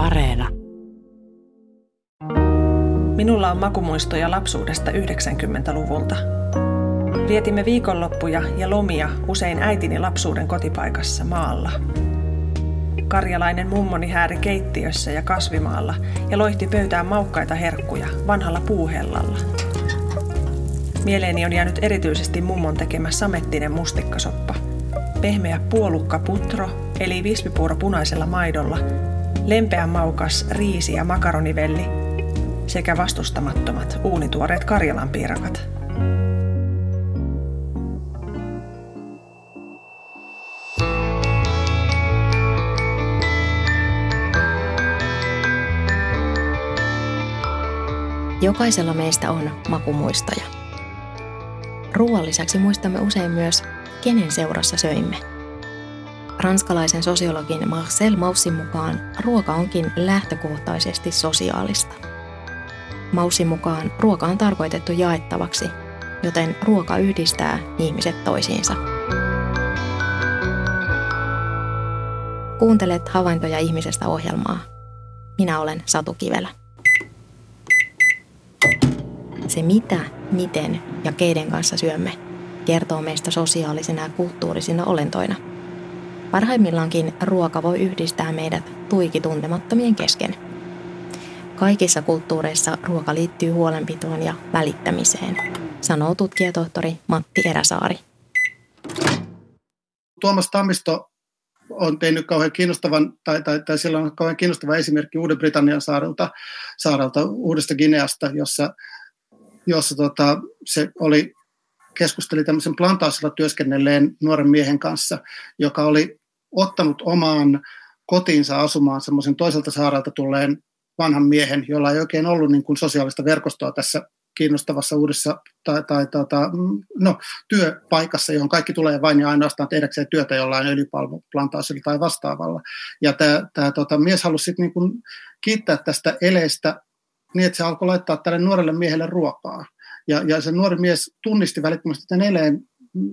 Areena. Minulla on makumuistoja lapsuudesta 90-luvulta. Vietimme viikonloppuja ja lomia usein äitini lapsuuden kotipaikassa maalla. Karjalainen mummoni hääri keittiössä ja kasvimaalla ja loihti pöytään maukkaita herkkuja vanhalla puuhellalla. Mieleeni on jäänyt erityisesti mummon tekemä samettinen mustikkasoppa. Pehmeä puolukka putro, eli vispipuuro punaisella maidolla, lempeä maukas riisi- ja makaronivelli sekä vastustamattomat uunituoreet Karjalan piirakat. Jokaisella meistä on makumuistoja. Ruoan lisäksi muistamme usein myös, kenen seurassa söimme. Ranskalaisen sosiologin Marcel Maussin mukaan ruoka onkin lähtökohtaisesti sosiaalista. Maussin mukaan ruoka on tarkoitettu jaettavaksi, joten ruoka yhdistää ihmiset toisiinsa. Kuuntelet havaintoja ihmisestä ohjelmaa. Minä olen Satu Kivelä. Se mitä, miten ja keiden kanssa syömme kertoo meistä sosiaalisina ja kulttuurisina olentoina. Parhaimmillaankin ruoka voi yhdistää meidät tuiki tuntemattomien kesken. Kaikissa kulttuureissa ruoka liittyy huolenpitoon ja välittämiseen, sanoo tutkijatohtori Matti Eräsaari. Tuomas Tammisto on tehnyt kauhean kiinnostavan, tai, tai, tai sillä on kauhean kiinnostava esimerkki Uuden-Britannian saarelta, saarelta Uudesta Gineasta, jossa jossa tota, se oli, keskusteli tämmöisen plantaasilla työskennelleen nuoren miehen kanssa, joka oli ottanut omaan kotiinsa asumaan semmoisen toiselta saarelta tulleen vanhan miehen, jolla ei oikein ollut niin kuin sosiaalista verkostoa tässä kiinnostavassa uudessa tai, tai tota, no, työpaikassa, johon kaikki tulee vain ja ainoastaan tehdäkseen työtä jollain öljypalvoplantaasilla tai vastaavalla. Ja tämä, tämä tota, mies halusi sitten niin kiittää tästä eleestä niin, että se alkoi laittaa tälle nuorelle miehelle ruokaa. Ja, ja se nuori mies tunnisti välittömästi tämän eleen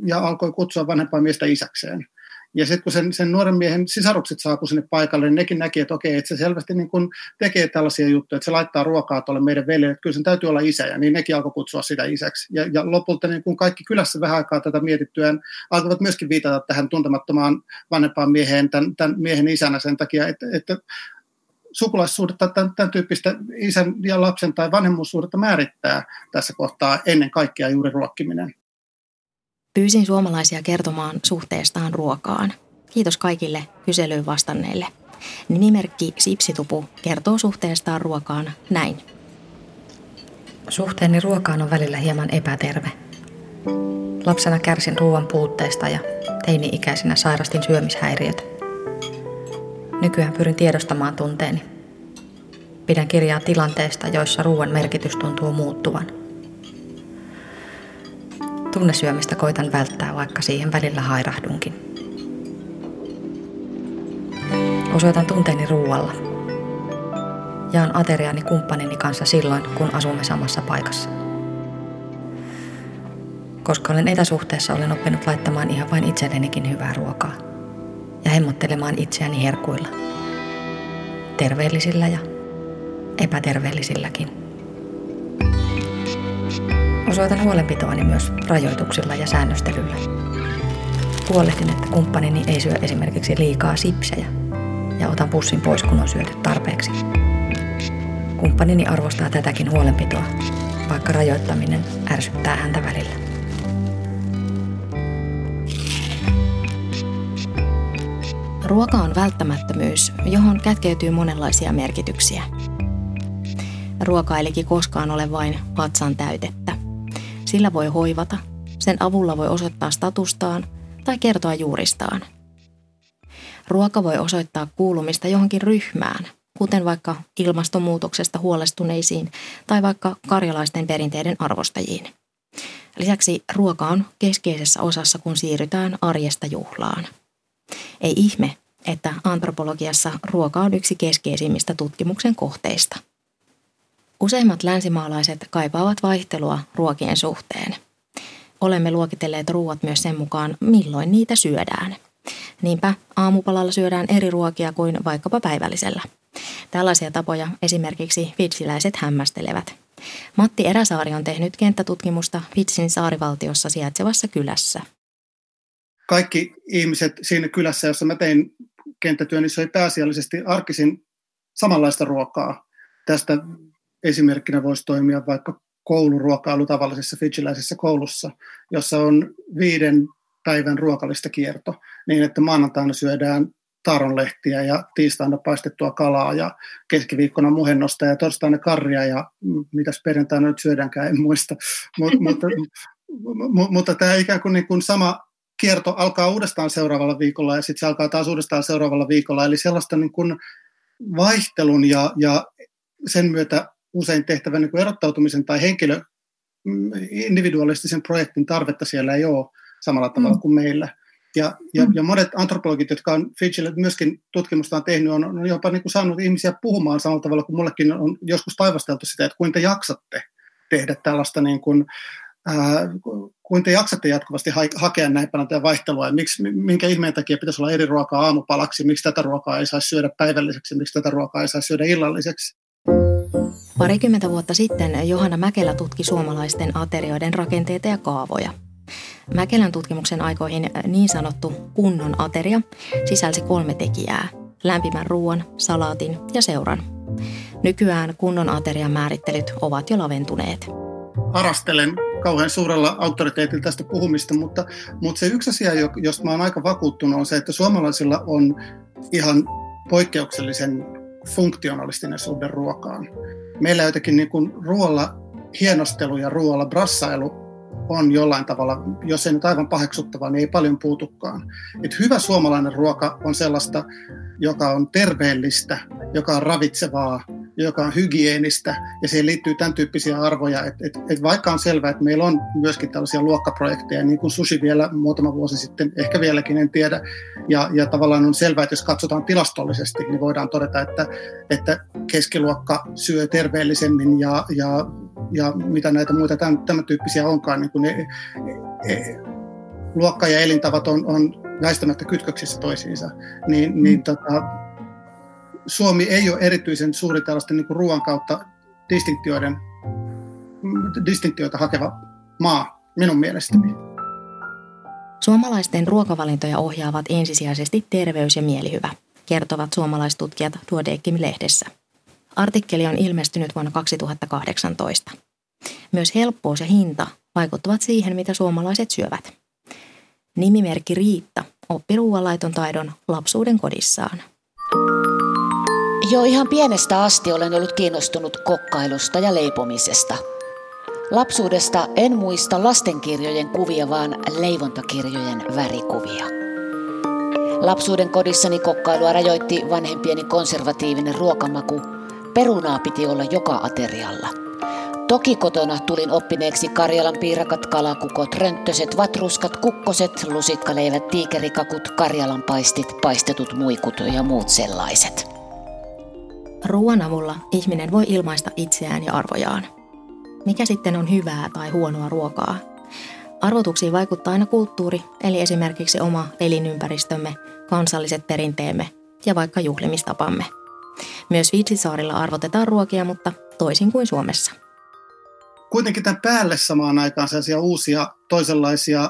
ja alkoi kutsua vanhempaa miestä isäkseen. Ja sitten kun sen, sen nuoren miehen sisarukset saapuivat sinne paikalle, niin nekin näki, että okei, että se selvästi niin kun tekee tällaisia juttuja, että se laittaa ruokaa tuolle meidän veljelle, että kyllä sen täytyy olla isä, ja niin nekin alkoi kutsua sitä isäksi. Ja, ja lopulta niin kun kaikki kylässä vähän aikaa tätä mietittyään alkoivat myöskin viitata tähän tuntemattomaan vanhempaan mieheen, tämän, tämän miehen isänä sen takia, että, että sukulaissuhdetta, tämän, tämän tyyppistä isän ja lapsen tai vanhemmuussuhdetta määrittää tässä kohtaa ennen kaikkea juuri ruokkiminen. Pyysin suomalaisia kertomaan suhteestaan ruokaan. Kiitos kaikille kyselyyn vastanneille. Nimimerkki Sipsitupu kertoo suhteestaan ruokaan näin. Suhteeni ruokaan on välillä hieman epäterve. Lapsena kärsin ruoan puutteesta ja teini-ikäisenä sairastin syömishäiriötä. Nykyään pyrin tiedostamaan tunteeni. Pidän kirjaa tilanteesta, joissa ruoan merkitys tuntuu muuttuvan. Tunnesyömistä koitan välttää, vaikka siihen välillä hairahdunkin. Osoitan tunteeni ruualla. Jaan ateriani kumppanini kanssa silloin, kun asumme samassa paikassa. Koska olen etäsuhteessa, olen oppinut laittamaan ihan vain itsellenikin hyvää ruokaa ja hemmottelemaan itseäni herkuilla. Terveellisillä ja epäterveellisilläkin. Osoitan huolenpitoani myös rajoituksilla ja säännöstelyllä. Huolehdin, että kumppanini ei syö esimerkiksi liikaa sipsejä ja otan pussin pois, kun on syöty tarpeeksi. Kumppanini arvostaa tätäkin huolenpitoa, vaikka rajoittaminen ärsyttää häntä välillä. Ruoka on välttämättömyys, johon kätkeytyy monenlaisia merkityksiä. Ruoka ei koskaan ole vain vatsan täytettä. Sillä voi hoivata, sen avulla voi osoittaa statustaan tai kertoa juuristaan. Ruoka voi osoittaa kuulumista johonkin ryhmään, kuten vaikka ilmastonmuutoksesta huolestuneisiin tai vaikka karjalaisten perinteiden arvostajiin. Lisäksi ruoka on keskeisessä osassa, kun siirrytään arjesta juhlaan. Ei ihme, että antropologiassa ruoka on yksi keskeisimmistä tutkimuksen kohteista. Useimmat länsimaalaiset kaipaavat vaihtelua ruokien suhteen. Olemme luokitelleet ruoat myös sen mukaan, milloin niitä syödään. Niinpä aamupalalla syödään eri ruokia kuin vaikkapa päivällisellä. Tällaisia tapoja esimerkiksi vitsiläiset hämmästelevät. Matti Eräsaari on tehnyt kenttätutkimusta Vitsin saarivaltiossa sijaitsevassa kylässä. Kaikki ihmiset siinä kylässä, jossa mä tein kenttätyön, niin söi pääasiallisesti arkisin samanlaista ruokaa. Tästä esimerkkinä voisi toimia vaikka kouluruokailu tavallisessa fijiläisessä koulussa, jossa on viiden päivän ruokalista kierto, niin että maanantaina syödään taaronlehtiä ja tiistaina paistettua kalaa ja keskiviikkona muhennosta ja torstaina karria ja mitäs perjantaina nyt syödäänkään, en muista. Mut, mutta, mutta tämä ikään kuin, niin kuin sama kierto alkaa uudestaan seuraavalla viikolla ja sitten se alkaa taas uudestaan seuraavalla viikolla. Eli sellaista niin kuin vaihtelun ja, ja sen myötä usein tehtävän niin kuin erottautumisen tai henkilö, mm, individualistisen projektin tarvetta siellä ei ole samalla tavalla mm. kuin meillä. Ja, ja, mm. ja monet antropologit, jotka on Fidjillä myöskin tutkimusta on tehnyt, on, on jopa niin kuin saanut ihmisiä puhumaan samalla tavalla kuin mullekin on joskus taivasteltu sitä, että kuinka jaksatte tehdä tällaista niin kuin, ää, kuinka te jaksatte jatkuvasti ha- hakea näin paljon vaihtelua, ja miksi, minkä ihmeen takia pitäisi olla eri ruokaa aamupalaksi, miksi tätä ruokaa ei saisi syödä päivälliseksi, miksi tätä ruokaa ei saisi syödä illalliseksi. Parikymmentä vuotta sitten Johanna Mäkelä tutki suomalaisten aterioiden rakenteita ja kaavoja. Mäkelän tutkimuksen aikoihin niin sanottu kunnon ateria sisälsi kolme tekijää, lämpimän ruoan, salaatin ja seuran. Nykyään kunnon aterian määrittelyt ovat jo laventuneet. Arastelen kauhean suurella auktoriteetilla tästä puhumista, mutta, mutta se yksi asia, josta mä olen aika vakuuttunut, on se, että suomalaisilla on ihan poikkeuksellisen funktionalistinen suhde ruokaan. Meillä jotenkin niin kuin ruoalla hienostelu ja ruoalla brassailu on jollain tavalla, jos ei nyt aivan paheksuttavaa, niin ei paljon puutukaan. Et hyvä suomalainen ruoka on sellaista, joka on terveellistä, joka on ravitsevaa, joka on hygienistä, ja siihen liittyy tämän tyyppisiä arvoja, että et, et vaikka on selvää, että meillä on myöskin tällaisia luokkaprojekteja, niin kuin Sushi vielä muutama vuosi sitten, ehkä vieläkin en tiedä, ja, ja tavallaan on selvää, että jos katsotaan tilastollisesti, niin voidaan todeta, että, että keskiluokka syö terveellisemmin ja, ja, ja mitä näitä muita tämän, tämän tyyppisiä onkaan, niin kuin ne, e, luokka ja elintavat on, on väistämättä kytköksissä toisiinsa, niin, niin tota, Suomi ei ole erityisen suuri tällaisten niin kuin ruoan kautta distinktioiden, distinktioita hakeva maa minun mielestäni. Suomalaisten ruokavalintoja ohjaavat ensisijaisesti terveys ja mielihyvä, kertovat suomalaistutkijat Duodeckim-lehdessä. Artikkeli on ilmestynyt vuonna 2018. Myös helppous ja hinta vaikuttavat siihen, mitä suomalaiset syövät. Nimimerkki Riitta oppi ruoanlaiton taidon lapsuuden kodissaan. Jo ihan pienestä asti olen ollut kiinnostunut kokkailusta ja leipomisesta. Lapsuudesta en muista lastenkirjojen kuvia, vaan leivontakirjojen värikuvia. Lapsuuden kodissani kokkailua rajoitti vanhempieni konservatiivinen ruokamaku. Perunaa piti olla joka aterialla. Toki kotona tulin oppineeksi Karjalan piirakat, kalakukot, rönttöset, vatruskat, kukkoset, lusikkaleivät, tiikerikakut, Karjalan paistit, paistetut muikut ja muut sellaiset. Ruoan avulla ihminen voi ilmaista itseään ja arvojaan. Mikä sitten on hyvää tai huonoa ruokaa? Arvotuksiin vaikuttaa aina kulttuuri, eli esimerkiksi oma elinympäristömme, kansalliset perinteemme ja vaikka juhlimistapamme. Myös Viitsisaarilla arvotetaan ruokia, mutta toisin kuin Suomessa. Kuitenkin tämän päälle samaan aikaan sellaisia uusia toisenlaisia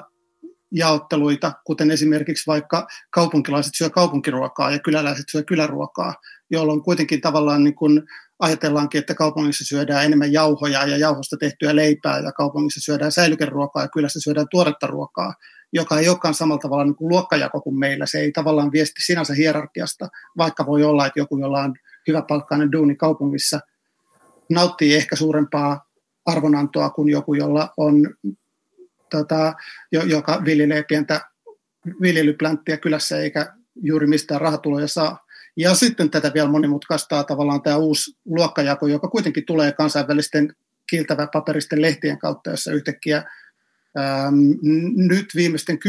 jaotteluita, kuten esimerkiksi vaikka kaupunkilaiset syö kaupunkiruokaa ja kyläläiset syö kyläruokaa, jolloin kuitenkin tavallaan niin kuin ajatellaankin, että kaupungissa syödään enemmän jauhoja ja jauhosta tehtyä leipää ja kaupungissa syödään säilykeruokaa ja kylässä syödään tuoretta ruokaa, joka ei olekaan samalla tavalla niin kuin luokkajako kuin meillä. Se ei tavallaan viesti sinänsä hierarkiasta, vaikka voi olla, että joku, jolla on hyvä palkkainen duuni kaupungissa, nauttii ehkä suurempaa arvonantoa kuin joku, jolla on, tota, joka viljelee pientä viljelyplänttiä kylässä eikä juuri mistään rahatuloja saa. Ja sitten tätä vielä monimutkaistaa tavallaan tämä uusi luokkajako, joka kuitenkin tulee kansainvälisten kiiltäväpaperisten lehtien kautta, jossa yhtäkkiä nyt viimeisten 10-15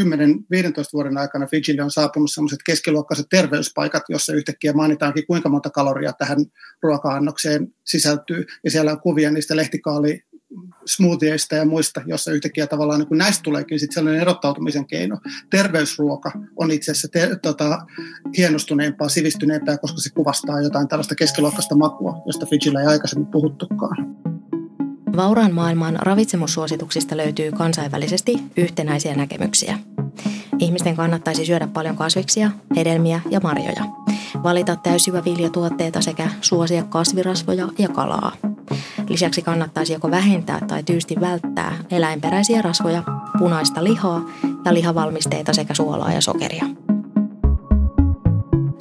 vuoden aikana Fijille on saapunut sellaiset keskiluokkaiset terveyspaikat, jossa yhtäkkiä mainitaankin kuinka monta kaloria tähän ruoka-annokseen sisältyy. Ja siellä on kuvia niistä lehtikaali smoothieista ja muista, jossa yhtäkkiä tavallaan niin näistä tuleekin sitten sellainen erottautumisen keino. Terveysruoka on itse asiassa te, tota, hienostuneempaa, sivistyneempää, koska se kuvastaa jotain tällaista keskiluokkaista makua, josta Fijillä ei aikaisemmin puhuttukaan. Vauraan maailman ravitsemussuosituksista löytyy kansainvälisesti yhtenäisiä näkemyksiä. Ihmisten kannattaisi syödä paljon kasviksia, hedelmiä ja marjoja, valita täysjyväviljatuotteita sekä suosia kasvirasvoja ja kalaa. Lisäksi kannattaisi joko vähentää tai tyysti välttää eläinperäisiä rasvoja, punaista lihaa ja lihavalmisteita sekä suolaa ja sokeria.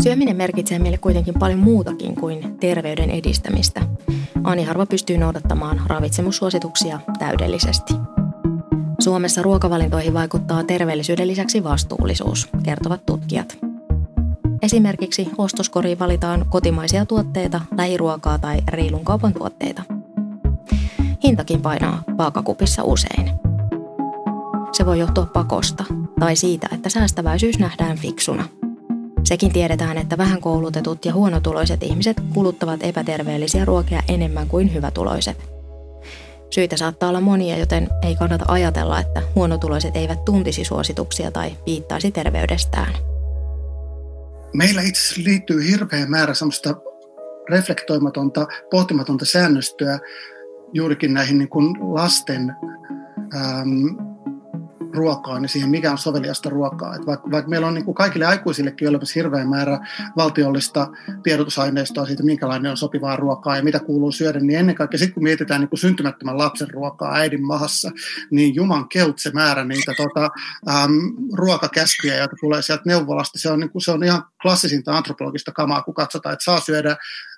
Syöminen merkitsee meille kuitenkin paljon muutakin kuin terveyden edistämistä. Ani harva pystyy noudattamaan ravitsemussuosituksia täydellisesti. Suomessa ruokavalintoihin vaikuttaa terveellisyyden lisäksi vastuullisuus, kertovat tutkijat. Esimerkiksi ostoskoriin valitaan kotimaisia tuotteita, lähiruokaa tai reilun kaupan tuotteita. Hintakin painaa vaakakupissa usein. Se voi johtua pakosta tai siitä, että säästäväisyys nähdään fiksuna. Sekin tiedetään, että vähän koulutetut ja huonotuloiset ihmiset kuluttavat epäterveellisiä ruokia enemmän kuin hyvätuloiset – Syitä saattaa olla monia, joten ei kannata ajatella, että huonotuloiset eivät tuntisi suosituksia tai viittaisi terveydestään. Meillä itse asiassa liittyy hirveä määrä sellaista reflektoimatonta, pohtimatonta säännöstöä juurikin näihin niin kuin lasten ruokaa, niin siihen mikä on soveliasta ruokaa. Et vaikka, vaikka meillä on niin kuin kaikille aikuisillekin olemassa hirveä määrä valtiollista tiedotusaineistoa siitä, minkälainen on sopivaa ruokaa ja mitä kuuluu syödä, niin ennen kaikkea sitten kun mietitään niin kuin syntymättömän lapsen ruokaa äidin mahassa, niin juman keut se määrä niitä tota, äm, ruokakäskyjä, joita tulee sieltä neuvolasta, se on, niin kuin, se on ihan klassisinta antropologista kamaa, kun katsotaan, että saa syödä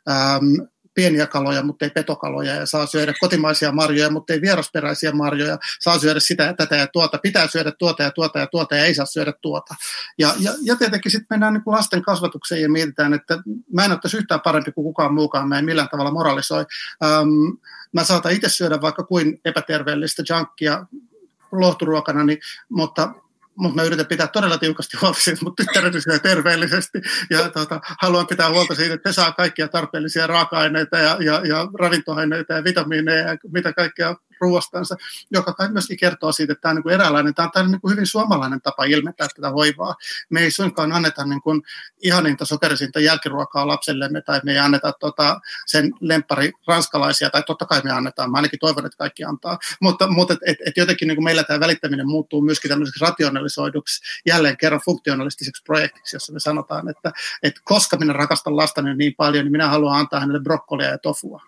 äm, pieniä kaloja, mutta ei petokaloja, ja saa syödä kotimaisia marjoja, mutta ei vierasperäisiä marjoja, saa syödä sitä ja tätä ja tuota, pitää syödä tuota ja tuota ja tuota, ja ei saa syödä tuota. Ja, ja, ja tietenkin sitten mennään niin kuin lasten kasvatukseen ja mietitään, että mä en ole yhtään parempi kuin kukaan muukaan, mä en millään tavalla moralisoi. Ähm, mä saatan itse syödä vaikka kuin epäterveellistä junkkia lohturuokana, niin, mutta mutta mä yritän pitää todella tiukasti huolta siitä, mutta syö terveellisesti. Ja tota, haluan pitää huolta siitä, että he saa kaikkia tarpeellisia raaka-aineita ja, ja, ja ravintoaineita ja vitamiineja ja mitä kaikkea ruoastansa, joka kai myöskin kertoo siitä, että tämä on niin kuin eräänlainen, tämä on, tämä on niin kuin hyvin suomalainen tapa ilmentää tätä hoivaa. Me ei suinkaan anneta niin kuin ihaninta sokerisinta jälkiruokaa lapsellemme tai me ei anneta tota, sen lempari ranskalaisia, tai totta kai me annetaan, mä ainakin toivon, että kaikki antaa, mutta, mutta et, et, et jotenkin niin kuin meillä tämä välittäminen muuttuu myöskin tämmöiseksi rationalisoiduksi, jälleen kerran funktionalistiseksi projektiksi, jossa me sanotaan, että, että koska minä rakastan lastani niin paljon, niin minä haluan antaa hänelle brokkolia ja tofua.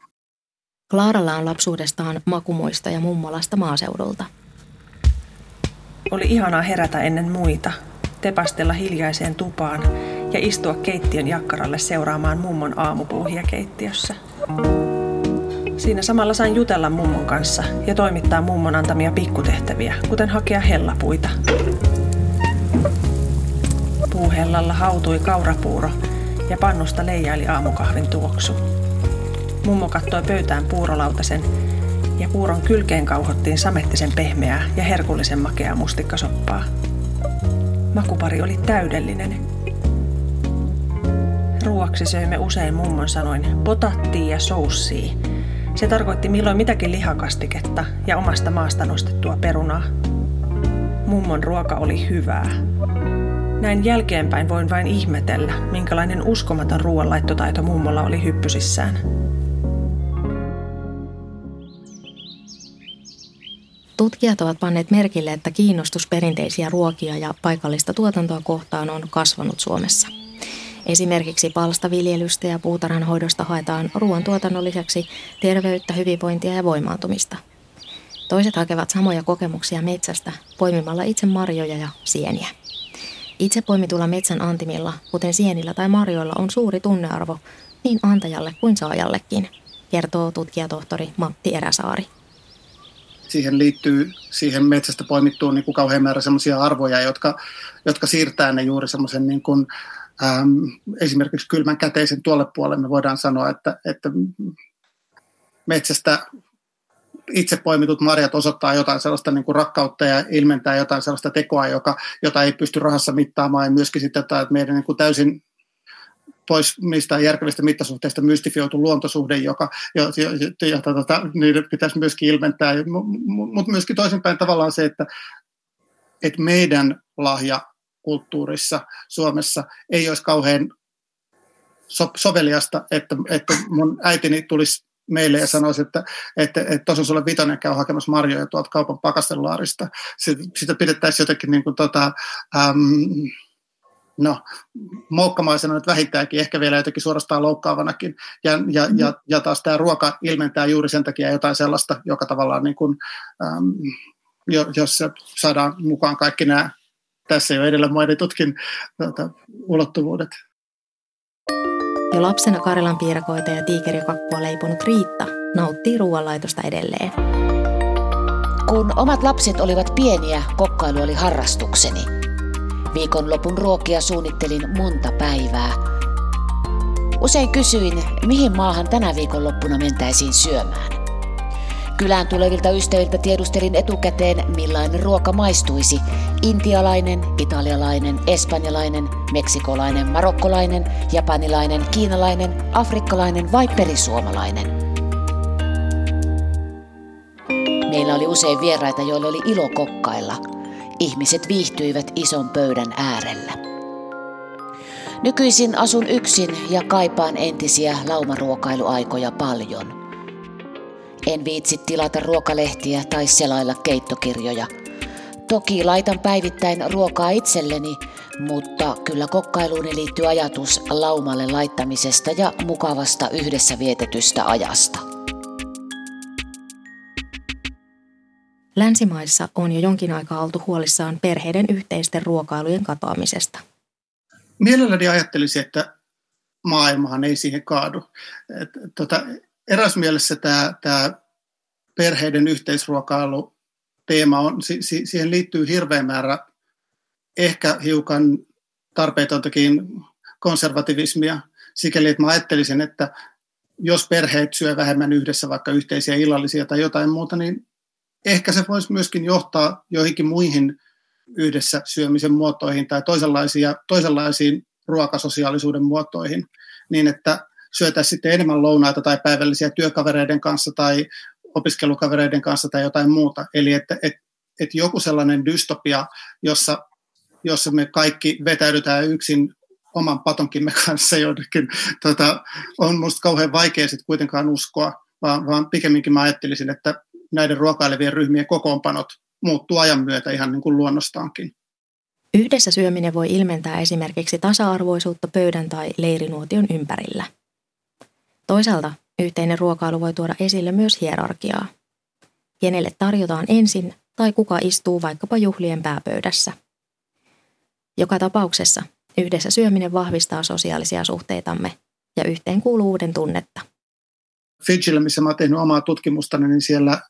Klaaralla on lapsuudestaan makumuista ja mummolasta maaseudulta. Oli ihanaa herätä ennen muita, tepastella hiljaiseen tupaan ja istua keittiön jakkaralle seuraamaan mummon aamupuuhia keittiössä. Siinä samalla sain jutella mummon kanssa ja toimittaa mummon antamia pikkutehtäviä, kuten hakea hellapuita. Puuhellalla hautui kaurapuuro ja pannusta leijaili aamukahvin tuoksu. Mummo kattoi pöytään puurolautasen ja puuron kylkeen kauhottiin samettisen pehmeää ja herkullisen makeaa mustikkasoppaa. Makupari oli täydellinen. Ruoaksi söimme usein mummon sanoin potattia ja soussia. Se tarkoitti milloin mitäkin lihakastiketta ja omasta maasta nostettua perunaa. Mummon ruoka oli hyvää. Näin jälkeenpäin voin vain ihmetellä, minkälainen uskomaton ruoanlaittotaito mummolla oli hyppysissään. Tutkijat ovat panneet merkille, että kiinnostus perinteisiä ruokia ja paikallista tuotantoa kohtaan on kasvanut Suomessa. Esimerkiksi palstaviljelystä ja puutarhanhoidosta haetaan ruoantuotannon lisäksi terveyttä, hyvinvointia ja voimaantumista. Toiset hakevat samoja kokemuksia metsästä poimimalla itse marjoja ja sieniä. Itse poimitulla metsän antimilla, kuten sienillä tai marjoilla, on suuri tunnearvo niin antajalle kuin saajallekin, kertoo tutkijatohtori Matti Eräsaari siihen liittyy siihen metsästä poimittuun niin kuin kauhean määrä sellaisia arvoja, jotka, jotka siirtää ne juuri semmoisen niin kuin, äm, esimerkiksi kylmän käteisen tuolle puolelle. Me voidaan sanoa, että, että metsästä itse poimitut marjat osoittaa jotain sellaista niin kuin rakkautta ja ilmentää jotain sellaista tekoa, joka, jota ei pysty rahassa mittaamaan ja myöskin sitten, että meidän niin kuin täysin pois mistään järkevistä mittasuhteista mystifioitu luontosuhde, joka, jota, jota, jota niiden pitäisi myöskin ilmentää. Mutta myöskin toisinpäin tavallaan se, että, että meidän lahja kulttuurissa Suomessa ei olisi kauhean so, soveliasta, että, että mun äitini tulisi meille ja sanoisi, että, että, että tuossa sulle vitonen käy hakemassa marjoja tuolta kaupan pakastelaarista. Sitä, sitä pidettäisiin jotenkin niin kuin, tota, äm, no, moukkamaisena nyt vähintäänkin, ehkä vielä jotenkin suorastaan loukkaavanakin. Ja, ja, mm. ja, ja taas tämä ruoka ilmentää juuri sen takia jotain sellaista, joka tavallaan, niin kuin, äm, jos saadaan mukaan kaikki nämä tässä jo edellä mainitutkin tuota, ulottuvuudet. Jo lapsena Karilan piirakoita ja tiikerikakkua leiponut Riitta nauttii ruoanlaitosta edelleen. Kun omat lapset olivat pieniä, kokkailu oli harrastukseni. Viikonlopun ruokia suunnittelin monta päivää. Usein kysyin, mihin maahan tänä viikonloppuna mentäisiin syömään. Kylään tulevilta ystäviltä tiedustelin etukäteen, millainen ruoka maistuisi. Intialainen, italialainen, espanjalainen, meksikolainen, marokkolainen, japanilainen, kiinalainen, afrikkalainen vai perisuomalainen. Meillä oli usein vieraita, joilla oli ilo kokkailla. Ihmiset viihtyivät ison pöydän äärellä. Nykyisin asun yksin ja kaipaan entisiä laumaruokailuaikoja paljon – en viitsi tilata ruokalehtiä tai selailla keittokirjoja. Toki laitan päivittäin ruokaa itselleni, mutta kyllä kokkailuuni liittyy ajatus laumalle laittamisesta ja mukavasta yhdessä vietetystä ajasta. Länsimaissa on jo jonkin aikaa oltu huolissaan perheiden yhteisten ruokailujen katoamisesta. Mielelläni ajattelisin, että maailmahan ei siihen kaadu. Tota, eräs mielessä tämä, tämä perheiden yhteisruokailu teema on, si, si, siihen liittyy hirveä määrä ehkä hiukan tarpeetontakin konservativismia sikäli, että mä ajattelisin, että jos perheet syö vähemmän yhdessä vaikka yhteisiä illallisia tai jotain muuta, niin ehkä se voisi myöskin johtaa joihinkin muihin yhdessä syömisen muotoihin tai toisenlaisia, toisenlaisiin ruokasosiaalisuuden muotoihin, niin että syötäisiin sitten enemmän lounaita tai päivällisiä työkavereiden kanssa tai opiskelukavereiden kanssa tai jotain muuta. Eli että et, et joku sellainen dystopia, jossa, jossa me kaikki vetäydytään yksin oman patonkimme kanssa jotenkin, tota, on minusta kauhean vaikea sitten kuitenkaan uskoa, vaan, vaan pikemminkin mä ajattelisin, että näiden ruokailevien ryhmien kokoonpanot muuttuu ajan myötä ihan niin kuin luonnostaankin. Yhdessä syöminen voi ilmentää esimerkiksi tasa-arvoisuutta pöydän tai leirinuotion ympärillä – Toisaalta yhteinen ruokailu voi tuoda esille myös hierarkiaa. Kenelle tarjotaan ensin tai kuka istuu vaikkapa juhlien pääpöydässä. Joka tapauksessa yhdessä syöminen vahvistaa sosiaalisia suhteitamme ja yhteenkuuluvuuden tunnetta. Fidjillä, missä mä oon tehnyt omaa tutkimustani, niin siellä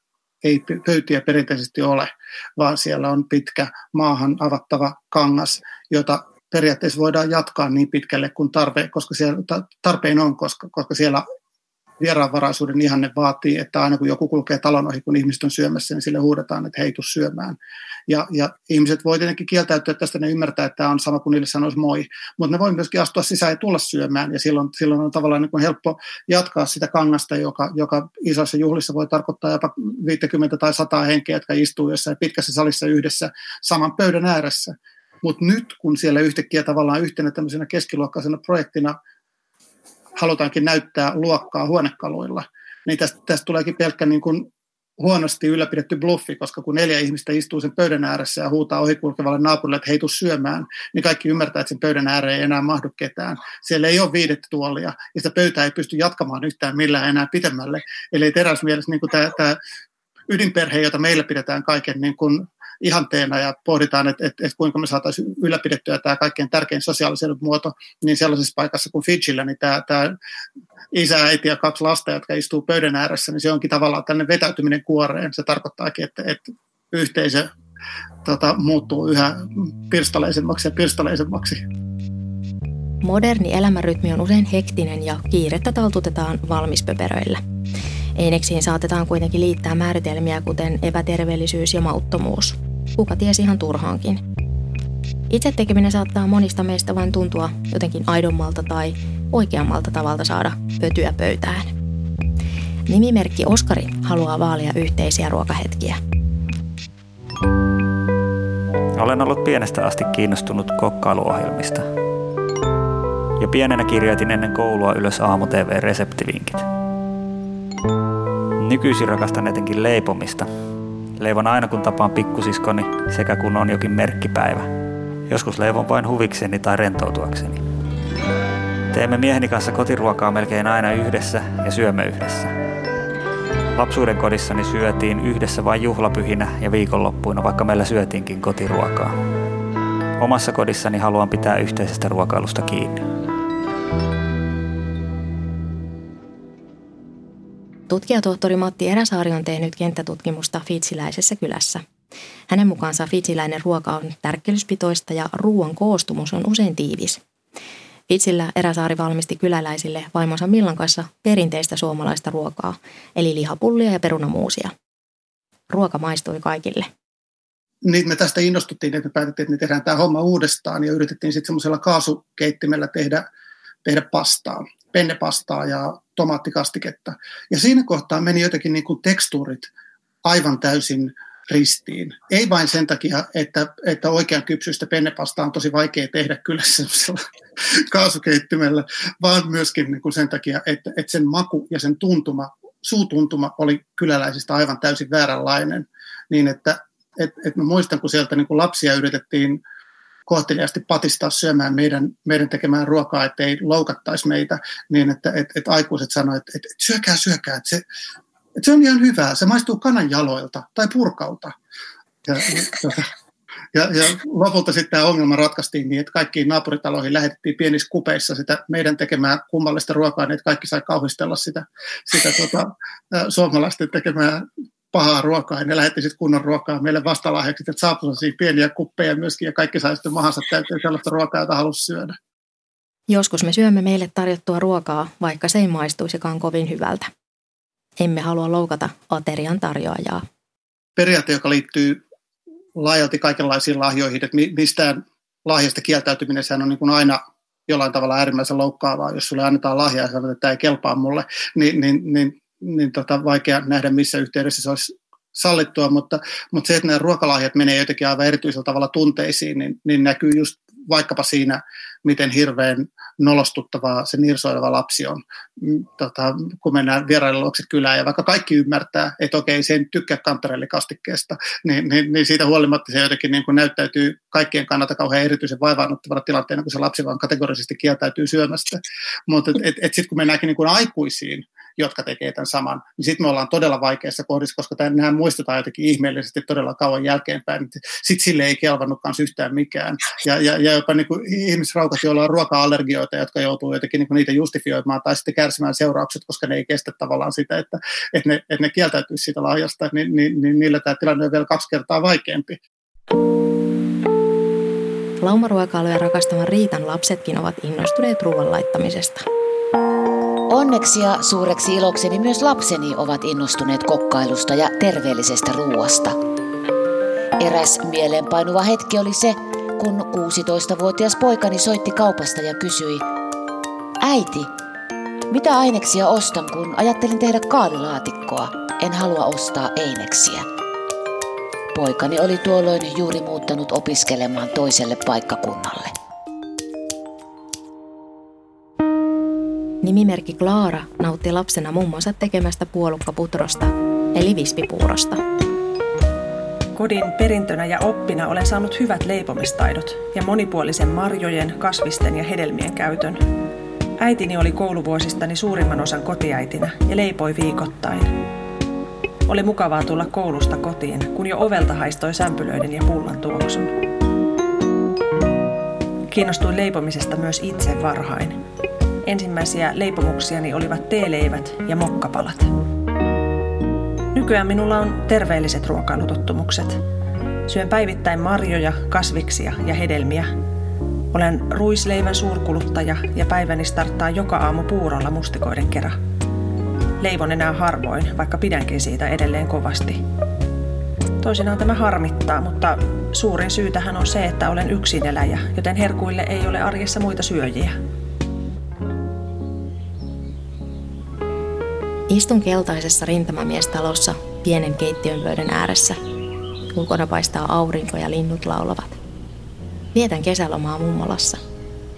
ei pöytiä perinteisesti ole, vaan siellä on pitkä maahan avattava kangas, jota periaatteessa voidaan jatkaa niin pitkälle kuin tarve, koska siellä, tarpeen on, koska, koska siellä vieraanvaraisuuden ihanne vaatii, että aina kun joku kulkee talon ohi, kun ihmiset on syömässä, niin sille huudetaan, että heitu syömään. Ja, ja ihmiset voi tietenkin kieltäytyä tästä, ne ymmärtää, että tämä on sama kuin niille sanoisi moi, mutta ne voi myöskin astua sisään ja tulla syömään, ja silloin, silloin on tavallaan niin kuin helppo jatkaa sitä kangasta, joka, joka isoissa juhlissa voi tarkoittaa jopa 50 tai 100 henkeä, jotka istuu jossain pitkässä salissa yhdessä saman pöydän ääressä. Mutta nyt, kun siellä yhtäkkiä tavallaan yhtenä tämmöisenä keskiluokkaisena projektina halutaankin näyttää luokkaa huonekaluilla, niin tästä, tästä tuleekin pelkkä niin kuin huonosti ylläpidetty bluffi, koska kun neljä ihmistä istuu sen pöydän ääressä ja huutaa ohikulkevalle naapurille, että heitu syömään, niin kaikki ymmärtää, että sen pöydän ääreen ei enää mahdu ketään. Siellä ei ole viidettä tuolia, ja sitä pöytää ei pysty jatkamaan yhtään millään enää pitemmälle. Eli teräsmielessä niin tämä, ydinperhe, jota meillä pidetään kaiken niin kuin ihanteena ja pohditaan, että, että, että kuinka me saataisiin ylläpidettyä tämä kaikkein tärkein sosiaalisen muoto, niin sellaisessa paikassa kuin Fidjillä, niin tämä, tämä isä, äiti ja kaksi lasta, jotka istuu pöydän ääressä, niin se onkin tavallaan tänne vetäytyminen kuoreen. Se tarkoittaakin, että, että yhteisö tota, muuttuu yhä pirstaleisemmaksi ja pirstaleisemmaksi. Moderni elämänrytmi on usein hektinen ja kiirettä taltutetaan valmispöperöillä. Eineksiin saatetaan kuitenkin liittää määritelmiä kuten epäterveellisyys ja mauttomuus. Kuka tiesi ihan turhaankin. Itse tekeminen saattaa monista meistä vain tuntua jotenkin aidommalta tai oikeammalta tavalta saada pötyä pöytään. Nimimerkki Oskari haluaa vaalia yhteisiä ruokahetkiä. Olen ollut pienestä asti kiinnostunut kokkailuohjelmista. Jo pienenä kirjoitin ennen koulua ylös aamu TV-reseptivinkit. Nykyisin rakastan etenkin leipomista. Leivon aina kun tapaan pikkusiskoni sekä kun on jokin merkkipäivä. Joskus leivon vain huvikseni tai rentoutuakseni. Teemme mieheni kanssa kotiruokaa melkein aina yhdessä ja syömme yhdessä. Lapsuuden kodissani syötiin yhdessä vain juhlapyhinä ja viikonloppuina, vaikka meillä syötiinkin kotiruokaa. Omassa kodissani haluan pitää yhteisestä ruokailusta kiinni. Tutkijatohtori Matti Eräsaari on tehnyt kenttätutkimusta Fiitsiläisessä kylässä. Hänen mukaansa fiitsiläinen ruoka on tärkkelyspitoista ja ruoan koostumus on usein tiivis. Fitsillä Eräsaari valmisti kyläläisille vaimonsa Millan kanssa perinteistä suomalaista ruokaa, eli lihapullia ja perunamuusia. Ruoka maistui kaikille. Niin me tästä innostuttiin, että me päätettiin, että me tehdään tämä homma uudestaan ja yritettiin sitten semmoisella kaasukeittimellä tehdä, tehdä pastaa, pennepastaa ja tomaattikastiketta. Ja siinä kohtaa meni jotenkin niin kuin tekstuurit aivan täysin ristiin. Ei vain sen takia, että, että oikean kypsyistä pennepasta on tosi vaikea tehdä kyllä sellaisella kaasukeittimellä, vaan myöskin niin kuin sen takia, että, että sen maku ja sen tuntuma, suutuntuma oli kyläläisistä aivan täysin vääränlainen. Niin että et, et mä muistan, kun sieltä niin kuin lapsia yritettiin kohteliaasti patistaa syömään meidän, meidän tekemään ruokaa, ettei loukattaisi meitä, niin että et, et aikuiset sanoivat, että et syökää, syökää, että se, et se on ihan hyvää, se maistuu kanan jaloilta tai purkalta. Ja, ja, ja, ja lopulta sitten tämä ongelma ratkaistiin niin, että kaikkiin naapuritaloihin lähetettiin pienissä kupeissa sitä meidän tekemään kummallista ruokaa, niin että kaikki sai kauhistella sitä, sitä tota, suomalaisten tekemää pahaa ruokaa, ja ne lähetti sitten kunnon ruokaa meille vastalahjaksi, että saapui pieniä kuppeja myöskin, ja kaikki sai sitten mahansa täyteen sellaista ruokaa, jota halusi syödä. Joskus me syömme meille tarjottua ruokaa, vaikka se ei maistuisikaan kovin hyvältä. Emme halua loukata aterian tarjoajaa. Periaate, joka liittyy laajalti kaikenlaisiin lahjoihin, että mistään lahjasta kieltäytyminen sehän on niin kuin aina jollain tavalla äärimmäisen loukkaavaa, jos sulle annetaan lahjaa ja sanot, että tämä ei kelpaa mulle, niin, niin, niin, niin tota, vaikea nähdä missä yhteydessä se olisi sallittua, mutta, mutta se, että nämä ruokalahjat menee jotenkin aivan erityisellä tavalla tunteisiin, niin, niin näkyy just vaikkapa siinä, miten hirveän nolostuttavaa se nirsoileva lapsi on, mm, tota, kun mennään vieraille luokse kylään. Ja vaikka kaikki ymmärtää, että okei, se ei tykkää kantarellikastikkeesta, niin, niin, niin siitä huolimatta se jotenkin niin kuin näyttäytyy kaikkien kannalta kauhean erityisen vaivaannuttavana tilanteena, kun se lapsi vaan kategorisesti kieltäytyy syömästä. Mutta et, et, et sitten kun mennäänkin niin kuin aikuisiin, jotka tekee tämän saman, niin sitten me ollaan todella vaikeassa kohdissa, koska nämä muistetaan jotenkin ihmeellisesti todella kauan jälkeenpäin. Sitten sille ei kelvannutkaan yhtään mikään. Ja, ja, ja jopa niin kuin ihmisraukat, joilla on ruoka-allergioita, jotka joutuu jotenkin niin niitä justifioimaan tai sitten kärsimään seuraukset, koska ne ei kestä tavallaan sitä, että, että, ne, että ne kieltäytyisi siitä lahjasta, niin, niin, niin niillä tämä tilanne on vielä kaksi kertaa vaikeampi. Laumaruokailuja rakastavan Riitan lapsetkin ovat innostuneet ruoan laittamisesta. Onneksi ja suureksi ilokseni myös lapseni ovat innostuneet kokkailusta ja terveellisestä ruoasta. Eräs mieleenpainuva hetki oli se, kun 16-vuotias poikani soitti kaupasta ja kysyi, Äiti, mitä aineksia ostan, kun ajattelin tehdä kaalilaatikkoa? En halua ostaa eineksiä. Poikani oli tuolloin juuri muuttanut opiskelemaan toiselle paikkakunnalle. Nimimerkki Klaara nautti lapsena mummonsa tekemästä puolukkaputrosta, eli vispipuurosta. Kodin perintönä ja oppina olen saanut hyvät leipomistaidot ja monipuolisen marjojen, kasvisten ja hedelmien käytön. Äitini oli kouluvuosistani suurimman osan kotiäitinä ja leipoi viikoittain. Oli mukavaa tulla koulusta kotiin, kun jo ovelta haistoi sämpylöiden ja pullan tuoksun. Kiinnostuin leipomisesta myös itse varhain. Ensimmäisiä leipomuksiani olivat teeleivät ja mokkapalat. Nykyään minulla on terveelliset ruokailutottumukset. Syön päivittäin marjoja, kasviksia ja hedelmiä. Olen ruisleivän suurkuluttaja ja päiväni starttaa joka aamu puurolla mustikoiden kera. Leivon enää harvoin, vaikka pidänkin siitä edelleen kovasti. Toisinaan tämä harmittaa, mutta suurin syy tähän on se, että olen yksineläjä, joten herkuille ei ole arjessa muita syöjiä. Istun keltaisessa rintamamiestalossa pienen keittiön pöydän ääressä. Ulkona paistaa aurinko ja linnut laulavat. Vietän kesälomaa mummolassa.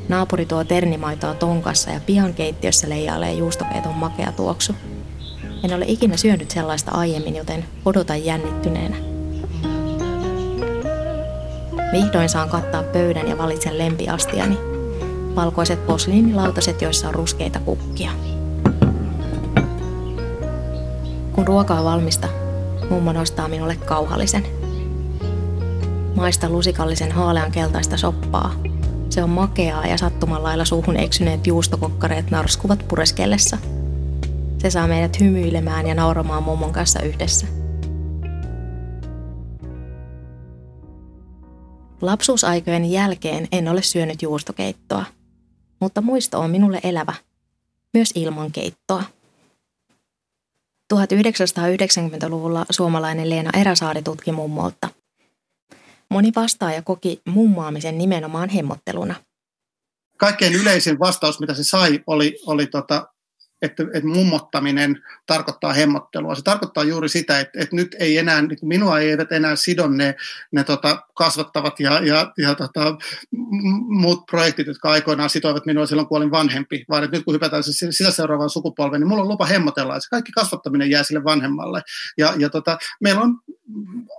Naapuri tuo ternimaitoa tonkassa ja pian keittiössä leijailee juustokeiton makea tuoksu. En ole ikinä syönyt sellaista aiemmin, joten odotan jännittyneenä. Vihdoin saan kattaa pöydän ja valitsen lempiastiani. Valkoiset posliinilautaset, joissa on ruskeita kukkia. Kun ruoka on valmista, mummo nostaa minulle kauhallisen. Maista lusikallisen haalean keltaista soppaa. Se on makeaa ja sattumanlailla suuhun eksyneet juustokokkareet narskuvat pureskellessa. Se saa meidät hymyilemään ja nauramaan mummon kanssa yhdessä. Lapsuusaikojen jälkeen en ole syönyt juustokeittoa, mutta muisto on minulle elävä, myös ilman keittoa. 1990-luvulla suomalainen Leena Eräsaari tutki mummolta. Moni vastaaja koki mummaamisen nimenomaan hemmotteluna. Kaikkein yleisin vastaus, mitä se sai, oli, oli tota, että, että mummottaminen tarkoittaa hemmottelua. Se tarkoittaa juuri sitä, että, että nyt ei enää, niin minua eivät enää sido ne, ne tota, kasvattavat ja, ja, ja tota, muut projektit, jotka aikoinaan sitoivat minua silloin, kun olin vanhempi, vaan että nyt kun hypätään sitä seuraavaan sukupolveen, niin mulla on lupa hemmotella, että kaikki kasvattaminen jää sille vanhemmalle. Ja, ja tota, meillä on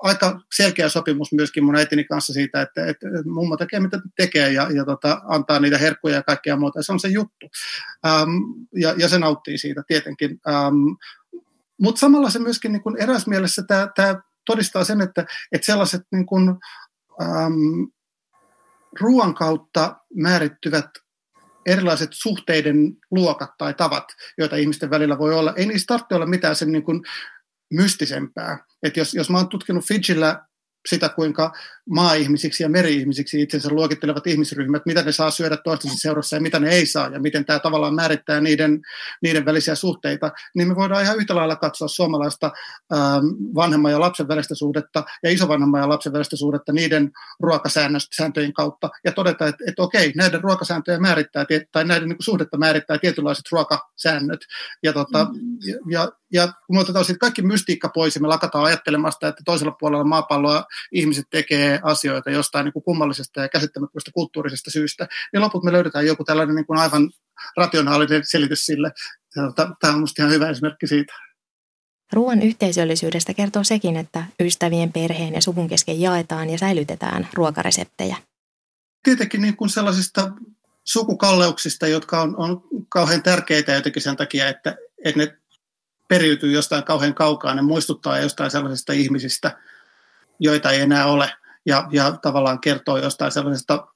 aika selkeä sopimus myöskin mun äitini kanssa siitä, että, että mummo tekee mitä tekee ja, ja tota, antaa niitä herkkuja ja kaikkea muuta. Ja se on se juttu. Ähm, ja, ja se nauttii siitä tietenkin. Ähm, Mutta samalla se myöskin niin kun eräs mielessä tämä, todistaa sen, että, että sellaiset niin kun, ähm, ruoan kautta määrittyvät erilaiset suhteiden luokat tai tavat, joita ihmisten välillä voi olla, ei niistä tarvitse olla mitään sen niin kuin mystisempää. Et jos, jos mä oon tutkinut Fidjillä sitä, kuinka maa-ihmisiksi ja meri-ihmisiksi itsensä luokittelevat ihmisryhmät, mitä ne saa syödä toistensa seurassa ja mitä ne ei saa, ja miten tämä tavallaan määrittää niiden, niiden välisiä suhteita, niin me voidaan ihan yhtä lailla katsoa suomalaista ähm, vanhemman ja lapsen välistä suhdetta ja isovanhemman ja lapsen välistä suhdetta niiden ruokasääntöjen kautta, ja todeta, että, että okei, näiden ruokasääntöjä määrittää, tai näiden niin suhdetta määrittää tietynlaiset ruokasäännöt, ja, tota, mm. ja, ja, ja kun me otetaan sitten kaikki mystiikka pois, ja me lakataan ajattelemasta, että toisella puolella maapalloa ihmiset tekee asioita jostain niin kuin kummallisesta ja käsittämättömästä kulttuurisesta syystä, niin loput me löydetään joku tällainen niin kuin aivan rationaalinen selitys sille. Tämä on minusta ihan hyvä esimerkki siitä. Ruoan yhteisöllisyydestä kertoo sekin, että ystävien, perheen ja suvun kesken jaetaan ja säilytetään ruokareseptejä. Tietenkin niin kuin sellaisista sukukalleuksista, jotka on, on kauhean tärkeitä jotenkin sen takia, että, että ne periytyy jostain kauhean kaukaa, ne muistuttaa jostain sellaisista ihmisistä, joita ei enää ole, ja, ja tavallaan kertoo jostain sellaisesta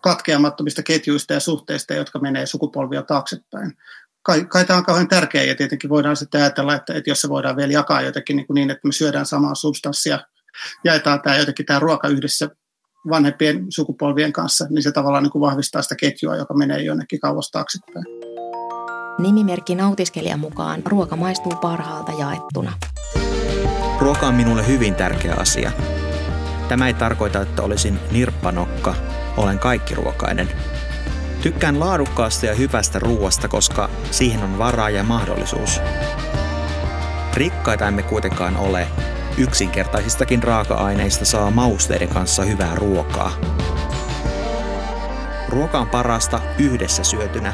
katkeamattomista ketjuista ja suhteista, jotka menee sukupolvia taaksepäin. Kai, kai tämä on kauhean tärkeä ja tietenkin voidaan sitten ajatella, että, että jos se voidaan vielä jakaa jotenkin niin, kuin niin että me syödään samaa substanssia, jaetaan tämä jotenkin tämä ruoka yhdessä vanhempien sukupolvien kanssa, niin se tavallaan niin kuin vahvistaa sitä ketjua, joka menee jonnekin kauas taaksepäin. Nimimerkki nautiskelijan mukaan ruoka maistuu parhaalta jaettuna. Ruoka on minulle hyvin tärkeä asia. Tämä ei tarkoita, että olisin nirppanokka, olen kaikkiruokainen. Tykkään laadukkaasta ja hyvästä ruoasta, koska siihen on varaa ja mahdollisuus. Rikkaita emme kuitenkaan ole. Yksinkertaisistakin raaka-aineista saa mausteiden kanssa hyvää ruokaa. Ruoka on parasta yhdessä syötynä,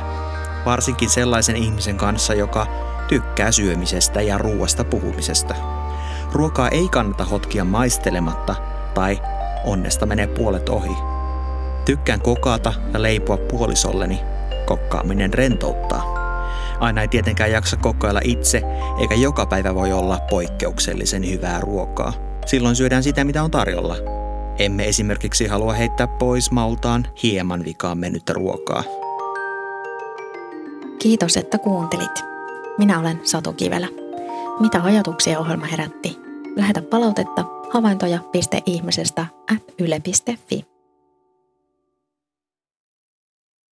varsinkin sellaisen ihmisen kanssa, joka tykkää syömisestä ja ruoasta puhumisesta. Ruokaa ei kannata hotkia maistelematta tai onnesta menee puolet ohi. Tykkään kokata ja leipua puolisolleni. Kokkaaminen rentouttaa. Aina ei tietenkään jaksa kokkailla itse, eikä joka päivä voi olla poikkeuksellisen hyvää ruokaa. Silloin syödään sitä, mitä on tarjolla. Emme esimerkiksi halua heittää pois maultaan hieman vikaan mennyttä ruokaa. Kiitos, että kuuntelit. Minä olen Satu Kivelä. Mitä ajatuksia ohjelma herätti? Lähetä palautetta havaintoja.ihmisestä at yle.fi.